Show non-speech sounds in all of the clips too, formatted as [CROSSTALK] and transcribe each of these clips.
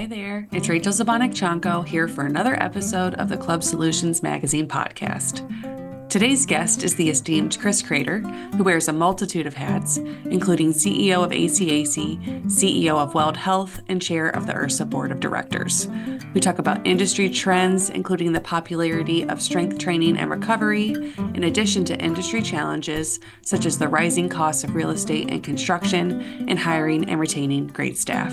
Hi there, it's Rachel Zabonick-Chonko here for another episode of the Club Solutions Magazine podcast. Today's guest is the esteemed Chris Craytor, who wears a multitude of hats, including CEO of ACAC, CEO of Welld Health, and chair of the IHRSA Board of Directors. We talk about industry trends, including the popularity of strength training and recovery, in addition to industry challenges such as the rising costs of real estate and construction, and hiring and retaining great staff.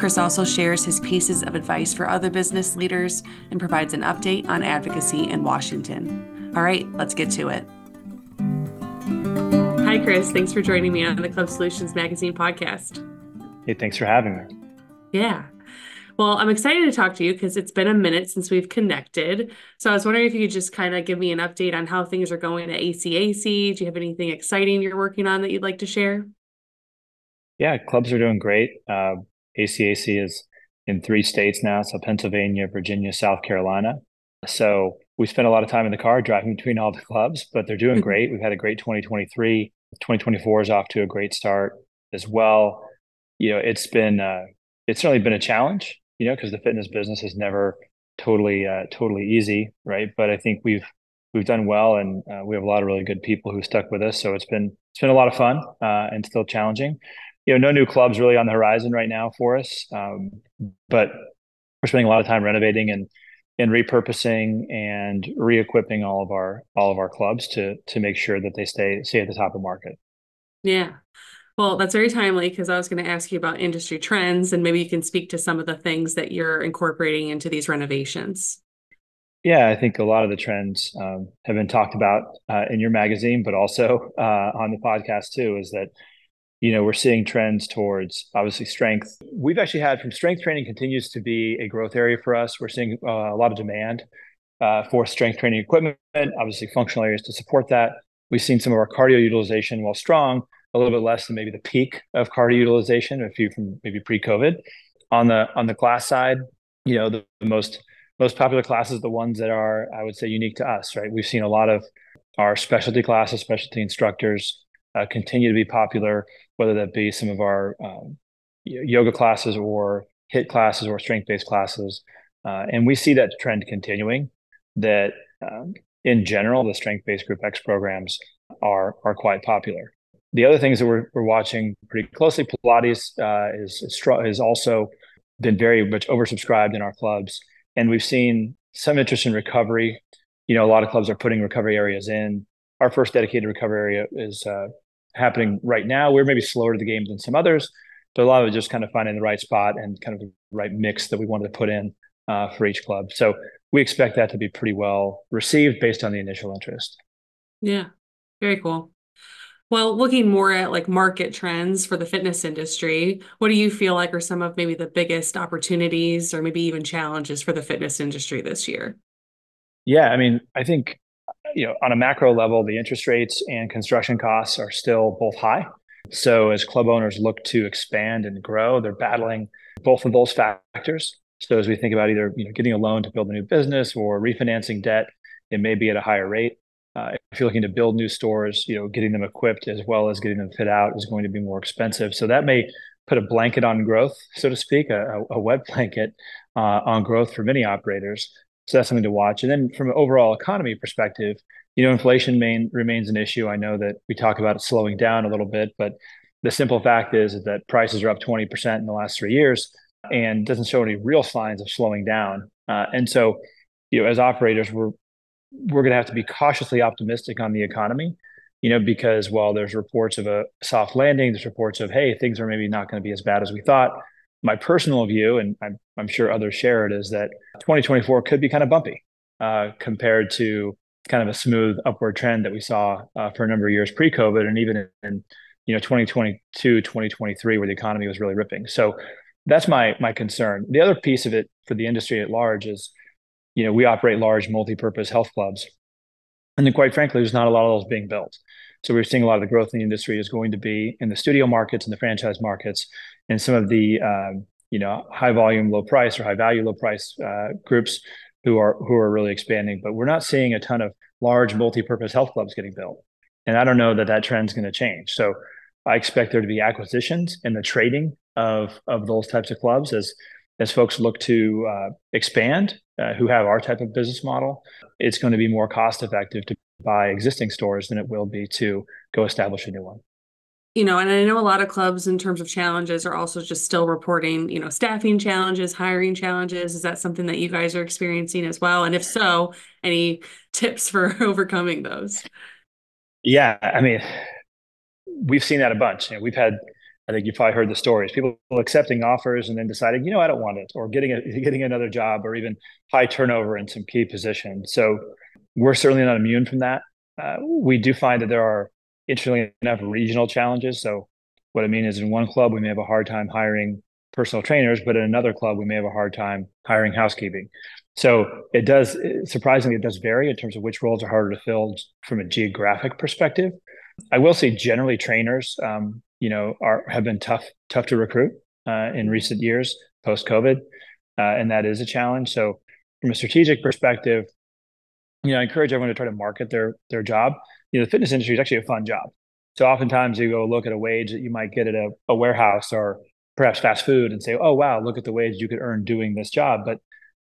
Chris also shares his pieces of advice for other business leaders and provides an update on advocacy in Washington. All right, let's get to it. Hi, Chris. Thanks for joining me on the Club Solutions Magazine podcast. Hey, thanks for having me. Yeah. Well, I'm excited to talk to you because it's been a minute since we've connected. So I was wondering if you could just kind of give me an update on how things are going at ACAC. Do you have anything exciting you're working on that you'd like to share? Yeah, clubs are doing great. Uh, ACAC is in three states now, so Pennsylvania, Virginia, South Carolina. So we spent a lot of time in the car driving between all the clubs, but they're doing mm-hmm. great. We've had a great 2023. 2024 is off to a great start as well. You know, it's been uh, it's certainly been a challenge, you know, because the fitness business is never totally uh, totally easy, right? But I think we've we've done well, and uh, we have a lot of really good people who stuck with us. So it's been it's been a lot of fun uh, and still challenging you know, no new clubs really on the horizon right now for us. Um, but we're spending a lot of time renovating and and repurposing and re-equipping all of our all of our clubs to to make sure that they stay stay at the top of market. Yeah. Well, that's very timely because I was going to ask you about industry trends and maybe you can speak to some of the things that you're incorporating into these renovations. Yeah, I think a lot of the trends um, have been talked about uh, in your magazine, but also uh, on the podcast too. Is that you know, we're seeing trends towards obviously strength. We've actually had from strength training continues to be a growth area for us. We're seeing uh, a lot of demand uh, for strength training equipment, obviously functional areas to support that. We've seen some of our cardio utilization, while strong, a little bit less than maybe the peak of cardio utilization, a few from maybe pre-COVID. On the on the class side, you know, the, the most most popular classes, the ones that are, I would say, unique to us, right? We've seen a lot of our specialty classes, specialty instructors uh, continue to be popular, whether that be some of our um, yoga classes or HIIT classes or strength based classes. Uh, and we see that trend continuing that um, in general, the strength based group X programs are, are quite popular. The other things that we're, we're watching pretty closely, Pilates uh, is, is also been very much oversubscribed in our clubs. And we've seen some interest in recovery. You know, a lot of clubs are putting recovery areas in our first dedicated recovery area is uh, happening right now. We're maybe slower to the game than some others, but a lot of it just kind of finding the right spot and kind of the right mix that we wanted to put in uh, for each club. So we expect that to be pretty well received based on the initial interest. Yeah, very cool. Well, looking more at like market trends for the fitness industry, what do you feel like are some of maybe the biggest opportunities or maybe even challenges for the fitness industry this year? Yeah, I mean, I think you know, on a macro level, the interest rates and construction costs are still both high. So as club owners look to expand and grow, they're battling both of those factors. So as we think about either you know getting a loan to build a new business or refinancing debt, it may be at a higher rate. Uh, if you're looking to build new stores, you know, getting them equipped as well as getting them fit out is going to be more expensive. So that may put a blanket on growth, so to speak, a, a wet [LAUGHS] blanket uh, on growth for many operators. So that's something to watch. And then from an overall economy perspective, you know, inflation main, remains an issue. I know that we talk about it slowing down a little bit, but the simple fact is that prices are up 20% in the last three years and doesn't show any real signs of slowing down. Uh, and so, you know, as operators, we're we're going to have to be cautiously optimistic on the economy, you know, because while there's reports of a soft landing, there's reports of hey, things are maybe not going to be as bad as we thought my personal view, and I'm, I'm sure others share it, is that 2024 could be kind of bumpy uh, compared to kind of a smooth upward trend that we saw uh, for a number of years pre-COVID, and even in you know 2022, 2023, where the economy was really ripping. So that's my my concern. The other piece of it for the industry at large is, you know, we operate large multi-purpose health clubs, and then quite frankly, there's not a lot of those being built. So we're seeing a lot of the growth in the industry is going to be in the studio markets and the franchise markets, and some of the um, you know high volume, low price or high value, low price uh, groups who are who are really expanding. But we're not seeing a ton of large multi-purpose health clubs getting built, and I don't know that that trend's going to change. So I expect there to be acquisitions and the trading of of those types of clubs as as folks look to uh, expand, uh, who have our type of business model, it's going to be more cost effective to buy existing stores than it will be to go establish a new one you know, and I know a lot of clubs in terms of challenges are also just still reporting, you know, staffing challenges, hiring challenges. Is that something that you guys are experiencing as well? And if so, any tips for [LAUGHS] overcoming those? Yeah, I mean, we've seen that a bunch. You know, we've had, I think you probably heard the stories, people accepting offers and then deciding, you know, I don't want it, or getting a, [LAUGHS] getting another job, or even high turnover in some key positions. So we're certainly not immune from that. Uh, we do find that there are interestingly enough regional challenges. So what I mean is in one club we may have a hard time hiring personal trainers, but in another club we may have a hard time hiring housekeeping. So it does surprisingly it does vary in terms of which roles are harder to fill from a geographic perspective. I will say generally trainers, um, you know, are have been tough tough to recruit uh, in recent years post COVID, uh, and that is a challenge. So from a strategic perspective, you know, I encourage everyone to try to market their their job you know, the fitness industry is actually a fun job. So oftentimes you go look at a wage that you might get at a, a warehouse or perhaps fast food and say, oh, wow, look at the wage you could earn doing this job. But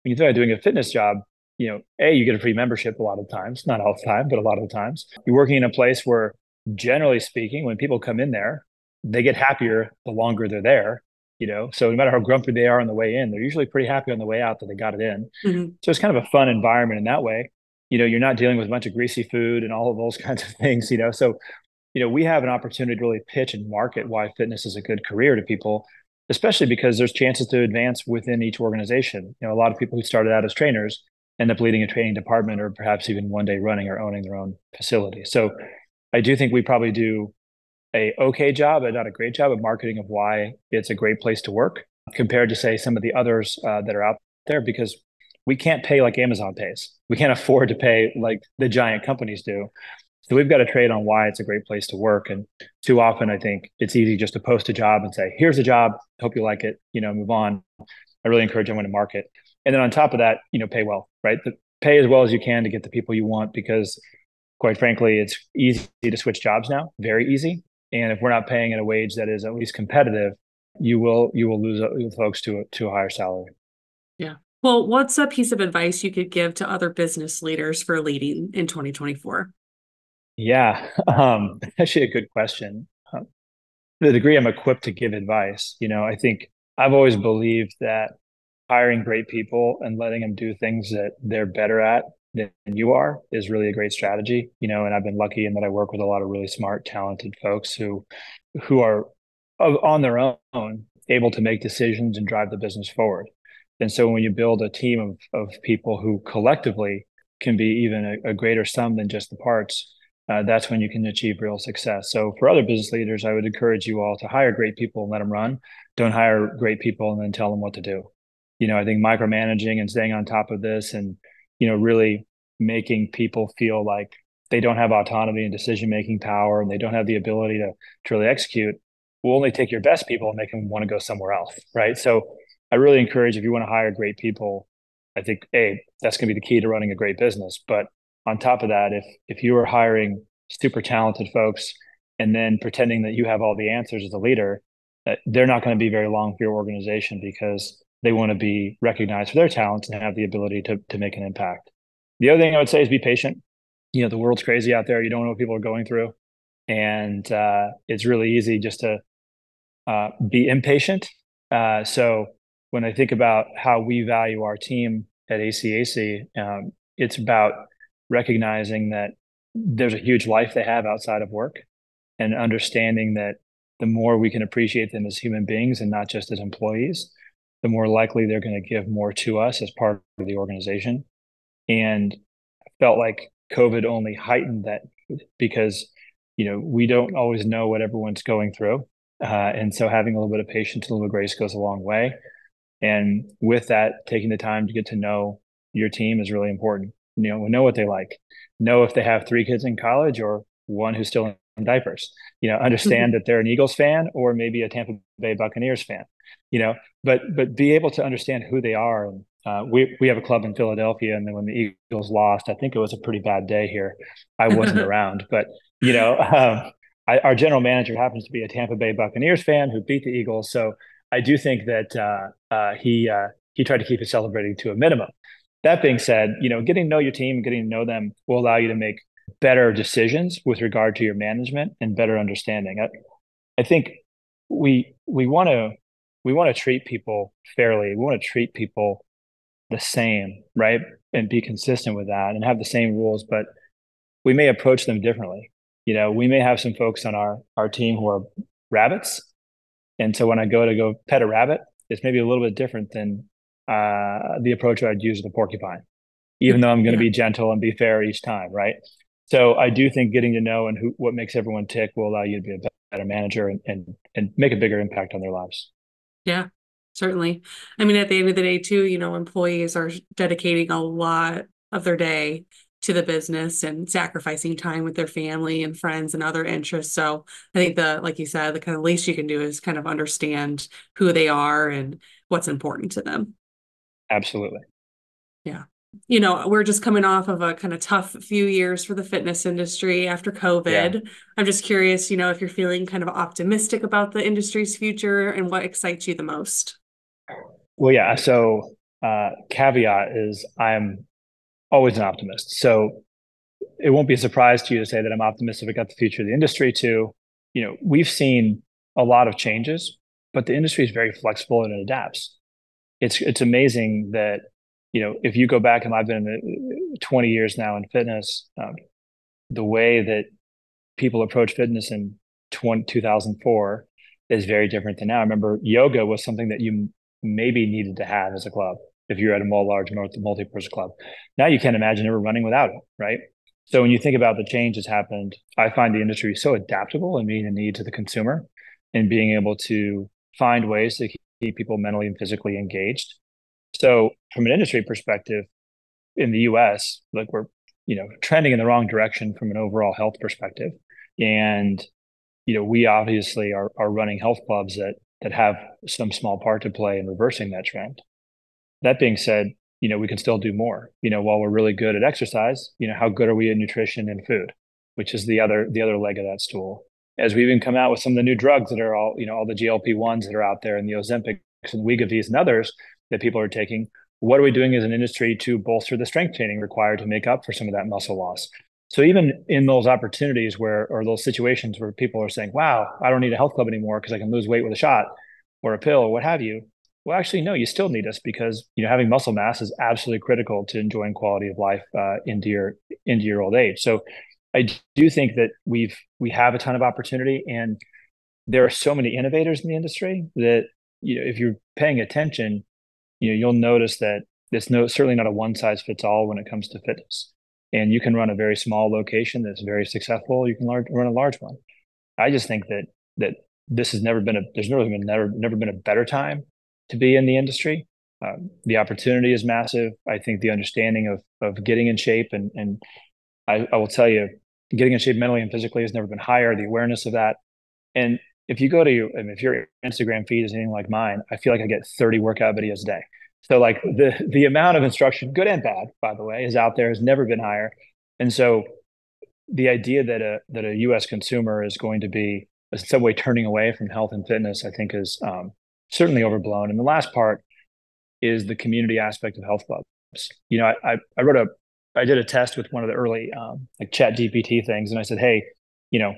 when you think about doing a fitness job, you know, A, you get a free membership a lot of times, not all the time, but a lot of the times. You're working in a place where, generally speaking, when people come in there, they get happier the longer they're there. You know, so no matter how grumpy they are on the way in, they're usually pretty happy on the way out that they got it in. Mm-hmm. So it's kind of a fun environment in that way you know you're not dealing with a bunch of greasy food and all of those [LAUGHS] kinds of things you know? So you know we have an opportunity to really pitch and market why fitness is a good career to people especially because there's chances to advance within each organization. You know a lot of people who started out as trainers end up leading a training department or perhaps even one day running or owning their own facility. So i do think we probably do a okay job but not a great job of marketing of why it's a great place to work compared to say some of the others uh, that are out there because we can't pay like Amazon pays. We can't afford to pay like the giant companies do. So we've got to trade on why it's a great place to work. And too often, I think it's easy just to post a job and say, "Here's a job. Hope you like it. You know, move on." I really encourage everyone to market. And then on top of that, you know, pay well, right? The, pay as well as you can to get the people you want because, quite frankly, it's easy to switch jobs now, very easy. And if we're not paying at a wage that is at least competitive, you will you will lose uh, folks to to a higher salary. Well, what's a piece of advice you could give to other business leaders for leading in 2024? Yeah, [LAUGHS] um, [LAUGHS] actually, a good question. Uh, the degree I'm equipped to give advice, you know, I think I've always believed that hiring great people and letting them do things that they're better at than you are is really a great strategy. You know, and I've been lucky in that I work with a lot of really smart, talented folks who who are on their own able to make decisions and drive the business forward. And so when you build a team of, of people who collectively can be even a, a greater sum than just the parts, uh, that's when you can achieve real success. So for other business leaders, I would encourage you all to hire great people and let them run. Don't hire great people and then tell them what to do. You know, I think micromanaging and staying on top of this and, you know, really making people feel like they don't have autonomy and decision making power and they don't have the ability to, really execute will only take your best people and make them want to go somewhere else. Right. So I really encourage if you want to hire great people, I think a that's going to be the key to running a great business. But on top of that, if if you are hiring super talented folks and then pretending that you have all the answers as a leader, they're not going to be very long for your organization because they want to be recognized for their talents and have the ability to to make an impact. The other thing I would say is be patient. You know, the world's crazy out there. You don't know what people are going through, and uh, it's really easy just to uh, be impatient. Uh, so when I think about how we value our team at ACAC, um, it's about recognizing that there's a huge life they have outside of work and understanding that the more we can appreciate them as human beings and not just as employees, the more likely they're going to give more to us as part of the organization. And I felt like COVID only heightened that because, you know, we don't always know what everyone's going through. Uh, and so having a little bit of patience, a little bit of grace goes a long way. And with that, taking the time to get to know your team is really important. You know, know what they like, know if they have three kids in college or one who's still in diapers. You know, understand that they're an Eagles fan or maybe a Tampa Bay Buccaneers fan. You know, but but be able to understand who they are. And uh, we we have a club in Philadelphia, and then when the Eagles lost, I think it was a pretty bad day here. I wasn't [LAUGHS] around, but you know, [LAUGHS] um, I, our general manager happens to be a Tampa Bay Buccaneers fan who beat the Eagles, so I do think that uh, uh, he uh, he tried to keep his celebrating to a minimum. That being said, you know, getting to know your team, and getting to know them will allow you to make better decisions with regard to your management and better understanding. I, I think we we want to we want to treat people fairly. We want to treat people the same, right? And be consistent with that and have the same rules, but we may approach them differently. You know, we may have some folks on our our team who are rabbits. And so when I go to go pet a rabbit, it's maybe a little bit different than uh, the approach I'd use with a porcupine, even though I'm going to yeah. be gentle and be fair each time, right? So I do think getting to know and who what makes everyone tick will allow you to be a better manager and and, and make a bigger impact on their lives. Yeah, certainly. I mean, at the end of the day, too, you know, employees are dedicating a lot of their day to the business and sacrificing time with their family and friends and other interests. So I think the, like you said, the kind of least you can do is kind of understand who they are and what's important to them. Absolutely. Yeah. You know, we're just coming off of a kind of tough few years for the fitness industry after COVID. Yeah. I'm just curious, you know, if you're feeling kind of optimistic about the industry's future and what excites you the most. Well, yeah. So, uh, caveat is I'm always an optimist. So it won't be a surprise to you to say that I'm optimistic about the future of the industry too. You know, we've seen a lot of changes, but the industry is very flexible and it adapts. It's it's amazing that you know if you go back and I've been 20 years now in fitness, um, the way that people approach fitness in 20, 2004 is very different than now. I remember yoga was something that you maybe needed to have as a club if you're at a more large multi-person club. Now you can't imagine ever running without it, right? So when you think about the change that's happened, I find the industry so adaptable and meeting the need to the consumer and being able to find ways to keep people mentally and physically engaged. So from an industry perspective, in the US, like we're, you know, trending in the wrong direction from an overall health perspective. And, you know, we obviously are are running health clubs that that have some small part to play in reversing that trend. That being said, you know, we can still do more. You know, while we're really good at exercise, you know, how good are we at nutrition and food, which is the other the other leg of that stool. As we even come out with some of the new drugs that are all, you know, all the GLP ones that are out there and the Ozempic and Wegovys and others that people are taking, what are we doing as an industry to bolster the strength training required to make up for some of that muscle loss? So even in those opportunities where, or those situations where people are saying, "Wow, I don't need a health club anymore because I can lose weight with a shot or a pill or what have you," well, actually, no, you still need us because you know having muscle mass is absolutely critical to enjoying quality of life uh, into your into your old age. So, I do think that we've we have a ton of opportunity, and there are so many innovators in the industry that you know if you're paying attention, you know you'll notice that it's no certainly not a one size fits all when it comes to fitness. And you can run a very small location that's very successful. You can large, run a large one. I just think that that this has never been a there's never been never never been a better time to be in the industry. Um, the opportunity is massive. I think the understanding of of getting in shape and and I, I will tell you, getting in shape mentally and physically has never been higher. The awareness of that, and if you go to I mean, if your Instagram feed is anything like mine, I feel like I get 30 workout videos a day. So like the the amount of instruction, good and bad, by the way, is out there has never been higher. And so the idea that a that a U.S. consumer is going to be in some way turning away from health and fitness, I think is um, certainly overblown. And the last part is the community aspect of health clubs. You know, I, I wrote a, I did a test with one of the early um, like Chat GPT things, and I said, hey, you know,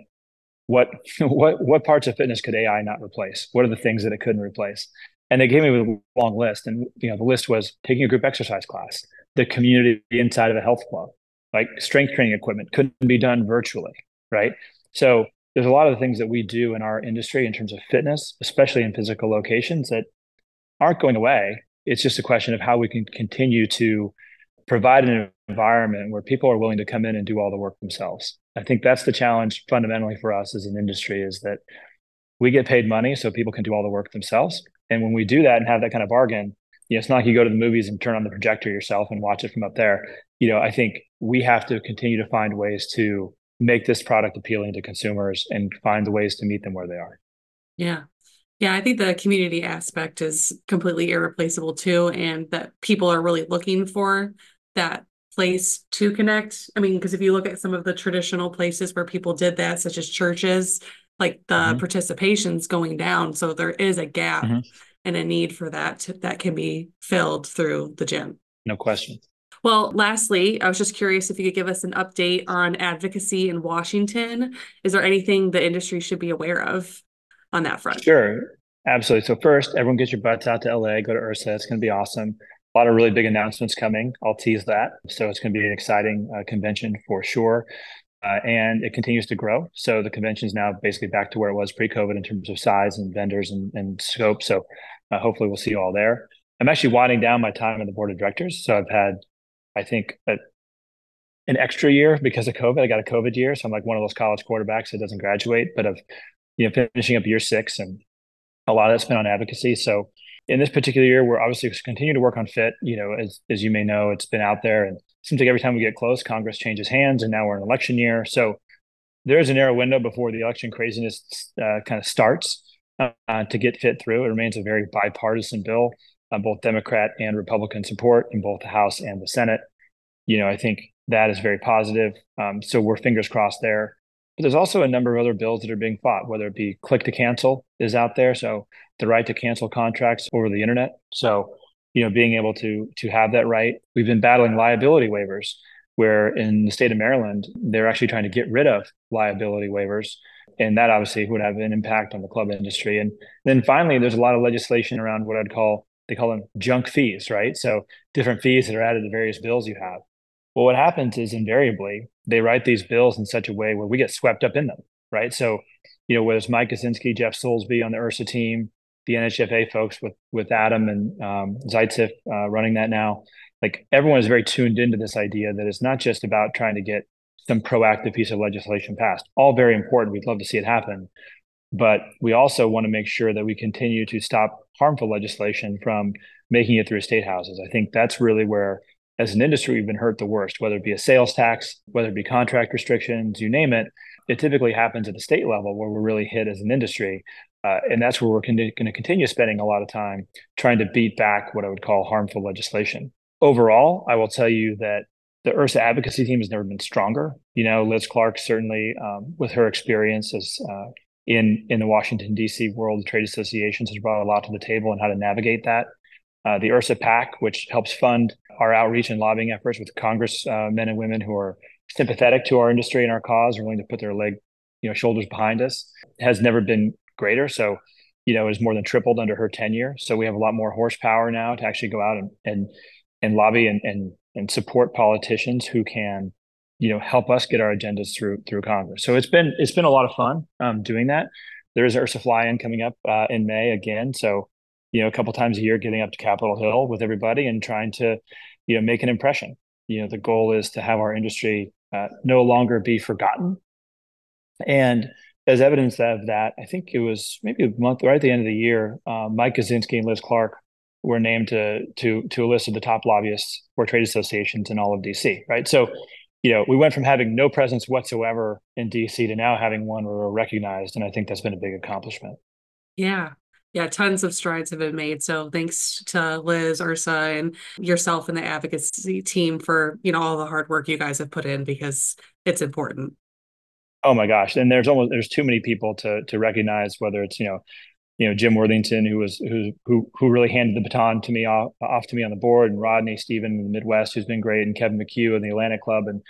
what [LAUGHS] what what parts of fitness could AI not replace? What are the things that it couldn't replace? And they gave me a long list, and you know, the list was taking a group exercise class, the community inside of a health club, like strength training equipment couldn't be done virtually, right? So there's a lot of the things that we do in our industry in terms of fitness, especially in physical locations that aren't going away. It's just a question of how we can continue to provide an environment where people are willing to come in and do all the work themselves. I think that's the challenge fundamentally for us as an industry is that we get paid money so people can do all the work themselves. And when we do that and have that kind of bargain, you know, it's not like you go to the movies and turn on the projector yourself and watch it from up there. You know, I think we have to continue to find ways to make this product appealing to consumers and find the ways to meet them where they are. Yeah. Yeah, I think the community aspect is completely irreplaceable too, and that people are really looking for that place to connect. I mean, because if you look at some of the traditional places where people did that, such as churches, like the mm-hmm. participation's going down. So there is a gap mm-hmm. and a need for that to, that can be filled through the gym. No question. Well, lastly, I was just curious if you could give us an update on advocacy in Washington. Is there anything the industry should be aware of on that front? Sure. Absolutely. So first, everyone get your butts out to LA, go to IHRSA. It's going to be awesome. A lot of really big announcements coming. I'll tease that. So it's going to be an exciting uh, convention for sure. Uh, and it continues to grow. So the convention is now basically back to where it was pre-COVID in terms of size and vendors and, and scope. So uh, hopefully we'll see you all there. I'm actually winding down my time on the board of directors. So I've had, I think, a, an extra year because of COVID. I got a COVID year, so I'm like one of those college quarterbacks that doesn't graduate, but of you know finishing up year six and a lot of that's been on advocacy. So in this particular year, we're obviously continue to work on PHIT. You know, as as you may know, it's been out there, and seems like every time we get close, Congress changes hands, and now we're in election year. So there is a narrow window before the election craziness uh, kind of starts uh, to get PHIT through. It remains a very bipartisan bill, uh, both Democrat and Republican support in both the House and the Senate. You know, I think that is very positive. Um, so we're fingers crossed there. But there's also a number of other bills that are being fought, whether it be click to cancel is out there. So the right to cancel contracts over the internet. So, you know, being able to to have that right. We've been battling liability waivers, where in the state of Maryland, they're actually trying to get rid of liability waivers. And that obviously would have an impact on the club industry. And then finally, there's a lot of legislation around what I'd call they call them junk fees, right? So different fees that are added to various bills you have. Well, what happens is invariably they write these bills in such a way where we get swept up in them, right? So, you know, whether it's Mike Kaczynski, Jeff Soulsby on the IHRSA team, the NHFA folks with with Adam and um, Zaitsev uh, running that now, like everyone is very tuned into this idea that it's not just about trying to get some proactive piece of legislation passed. All very important. We'd love to see it happen, but we also want to make sure that we continue to stop harmful legislation from making it through state houses. I think that's really where as an industry, we've been hurt the worst, whether it be a sales tax, whether it be contract restrictions, you name it. It typically happens at the state level where we're really hit as an industry. Uh, and that's where we're con- going to continue spending a lot of time trying to beat back what I would call harmful legislation. Overall, I will tell you that the IHRSA advocacy team has never been stronger. You know, Liz Clark certainly, um, with her experience as uh, in in the Washington D.C. World Trade Associations, has brought a lot to the table and how to navigate that. Uh, the IHRSA PAC, which helps fund our outreach and lobbying efforts with Congress uh, men and women who are sympathetic to our industry and our cause, are willing to put their leg, you know, shoulders behind us, has never been greater. So, you know, it's more than tripled under her tenure. So we have a lot more horsepower now to actually go out and and and lobby and and and support politicians who can, you know, help us get our agendas through through Congress. So it's been it's been a lot of fun um, doing that. There is IHRSA fly-in coming up uh, in May again. So you know, a couple times a year, getting up to Capitol Hill with everybody and trying to, you know, make an impression. You know, the goal is to have our industry uh, no longer be forgotten. And as evidence of that, I think it was maybe a month right at the end of the year, uh, Mike Kaczynski and Liz Clark were named to to to a list of the top lobbyists for trade associations in all of DC. Right, so you know we went from having no presence whatsoever in DC to now having one where we're recognized, and I think that's been a big accomplishment. Yeah, yeah, tons of strides have been made. So thanks to Liz, IHRSA, and yourself and the advocacy team for you know all the hard work you guys have put in because it's important. Oh my gosh, and there's almost there's too many people to to recognize whether it's you know you know Jim Worthington who was who who who really handed the baton to me off, off to me on the board, and Rodney Steven in the Midwest who's been great, and Kevin McHugh in the Atlantic Club, and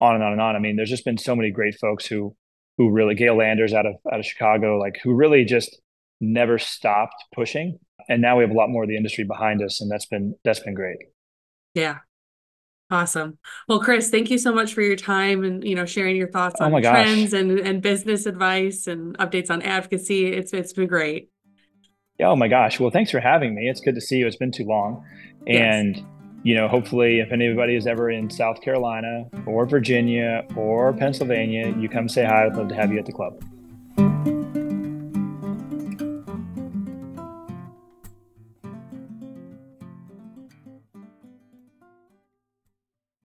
on and on and on. I mean, there's just been so many great folks who who really Gale Landers out of out of Chicago, like who really just never stopped pushing. And now we have a lot more of the industry behind us and that's been that's been great. Yeah awesome. Well chris thank you so much for your time and you know sharing your thoughts oh on oh trends and and business advice and updates on advocacy. It's it's been great. Yeah, oh my gosh. Well thanks for having me. It's good to see you. It's been too long. And yes. you know hopefully if anybody is ever in south carolina or virginia or pennsylvania you come say hi. I'd love to have you at the club